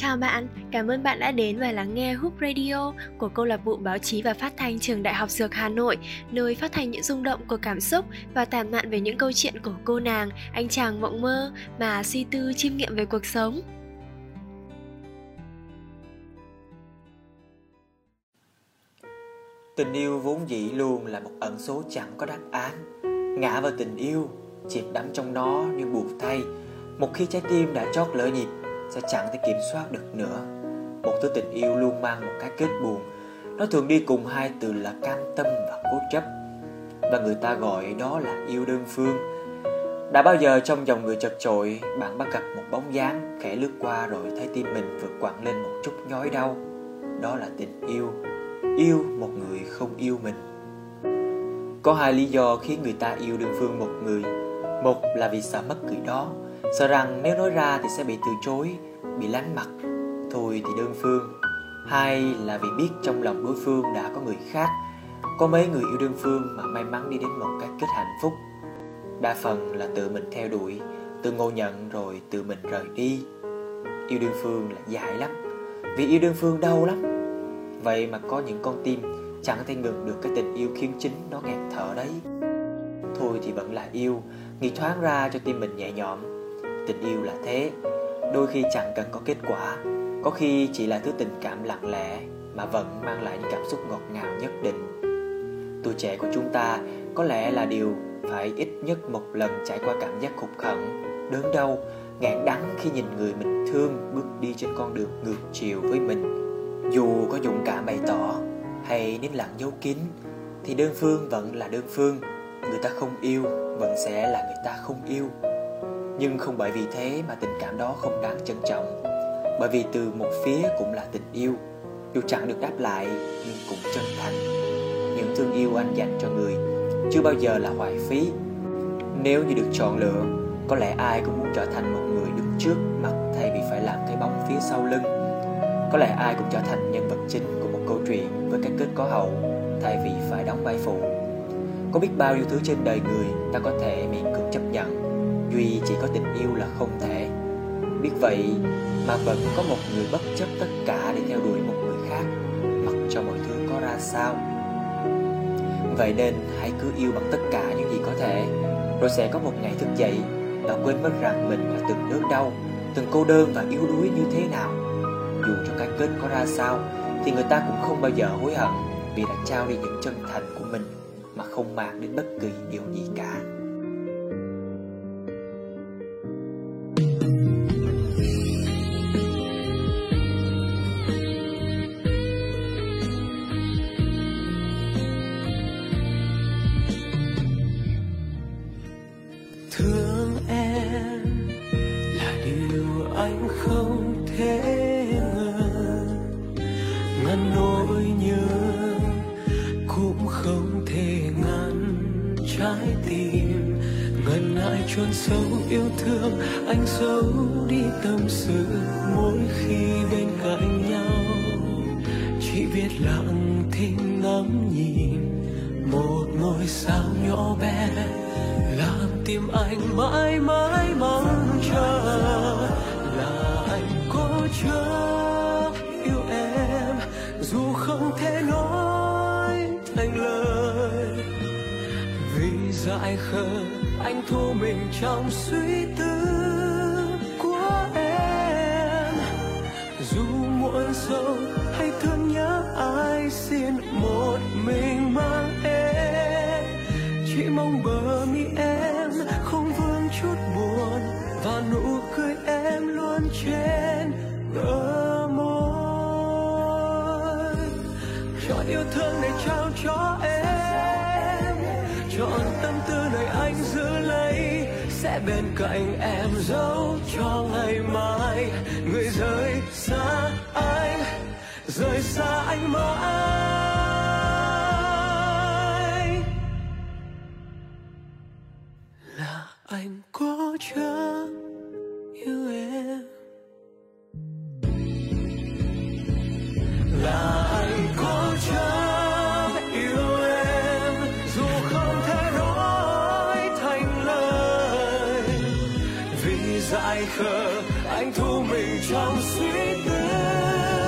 Chào bạn, cảm ơn bạn đã đến và lắng nghe Hoop Radio của câu lạc bộ báo chí và phát thanh trường Đại học Dược Hà Nội, nơi phát thanh những rung động của cảm xúc và tản mạn về những câu chuyện của cô nàng, anh chàng mộng mơ mà suy tư chiêm nghiệm về cuộc sống. Tình yêu vốn dĩ luôn là một ẩn số chẳng có đáp án Ngã vào tình yêu, chìm đắm trong nó như buộc thay Một khi trái tim đã chót lỡ nhịp sẽ chẳng thể kiểm soát được nữa? Một thứ tình yêu luôn mang một cái kết buồn. Nó thường đi cùng hai từ là cam tâm và cố chấp. Và người ta gọi đó là yêu đơn phương. Đã bao giờ trong dòng người chật chội, Bạn bắt gặp một bóng dáng khẽ lướt qua rồi thấy tim mình vượt quặn lên một chút nhói đau? Đó là tình yêu. Yêu một người không yêu mình. Có hai lý do khiến người ta yêu đơn phương một người. Một là vì sợ mất người đó Sợ rằng nếu nói ra thì sẽ bị từ chối, Bị lánh mặt. Thôi thì đơn phương. Hai là vì biết trong lòng đối phương đã có người khác, Có mấy người yêu đơn phương mà may mắn đi đến một cái kết hạnh phúc. Đa phần là tự mình theo đuổi, Tự ngộ nhận rồi tự mình rời đi. Yêu đơn phương là dài lắm, Vì yêu đơn phương đau lắm. Vậy mà có những con tim chẳng thể ngừng được cái tình yêu khiến chính nó nghẹt thở đấy. Thôi thì vẫn là yêu, Nghĩ thoáng ra cho tim mình nhẹ nhõm. Tình yêu là thế. Đôi khi chẳng cần có kết quả. Có khi chỉ là thứ tình cảm lặng lẽ Mà vẫn mang lại những cảm xúc ngọt ngào nhất định. Tuổi trẻ của chúng ta có lẽ là điều phải ít nhất một lần trải qua cảm giác khục khẩn, đớn đau, ngạn đắng khi nhìn người mình thương bước đi trên con đường ngược chiều với mình. Dù có dũng cảm bày tỏ hay nín lặng giấu kín thì đơn phương vẫn là đơn phương, người ta không yêu vẫn sẽ là người ta không yêu nhưng không bởi vì thế mà tình cảm đó không đáng trân trọng. Bởi vì từ một phía cũng là tình yêu. Dù chẳng được đáp lại, nhưng cũng chân thành. Những thương yêu anh dành cho người chưa bao giờ là hoài phí. Nếu như được chọn lựa, có lẽ ai cũng muốn trở thành một người đứng trước mặt thay vì phải làm cái bóng phía sau lưng. Có lẽ ai cũng trở thành nhân vật chính của một câu chuyện với cái kết có hậu thay vì phải đóng vai phụ. Có biết bao nhiêu thứ trên đời người ta có thể miễn cưỡng chấp nhận duy chỉ có tình yêu là không thể. Biết vậy mà vẫn có một người bất chấp tất cả để theo đuổi một người khác, mặc cho mọi thứ có ra sao. Vậy nên hãy cứ yêu bằng tất cả những gì có thể, rồi sẽ có một ngày thức dậy và quên mất rằng mình là từng nước đau, từng cô đơn và yếu đuối như thế nào. Dù cho cái kết có ra sao, thì người ta cũng không bao giờ hối hận vì đã trao đi những chân thành của mình mà không mang đến bất kỳ điều gì cả. Không thể ngăn ngăn nỗi nhớ cũng không thể ngăn trái tim. Ngăn nỗi chôn sâu yêu thương, anh giấu đi tâm sự. Mỗi khi bên cạnh nhau, chỉ biết lặng thinh ngắm nhìn. Một ngôi sao nhỏ bé, làm tim anh mãi mãi mong cố chấp yêu em, dù không thể nói thành lời. Vì dại khờ, anh thu mình trong suy tư của em. Dù muộn sâu hay thương nhớ ai xin một mình mang em. Chỉ mong bờ mi em không vương chút buồn và nụ cười em luôn trên thương này trao cho em. Chọn tâm tư này anh giữ lấy, sẽ bên cạnh em dấu cho ngày mai. Người rời xa anh, rời xa anh mãi. 奈何爱都没尝碎的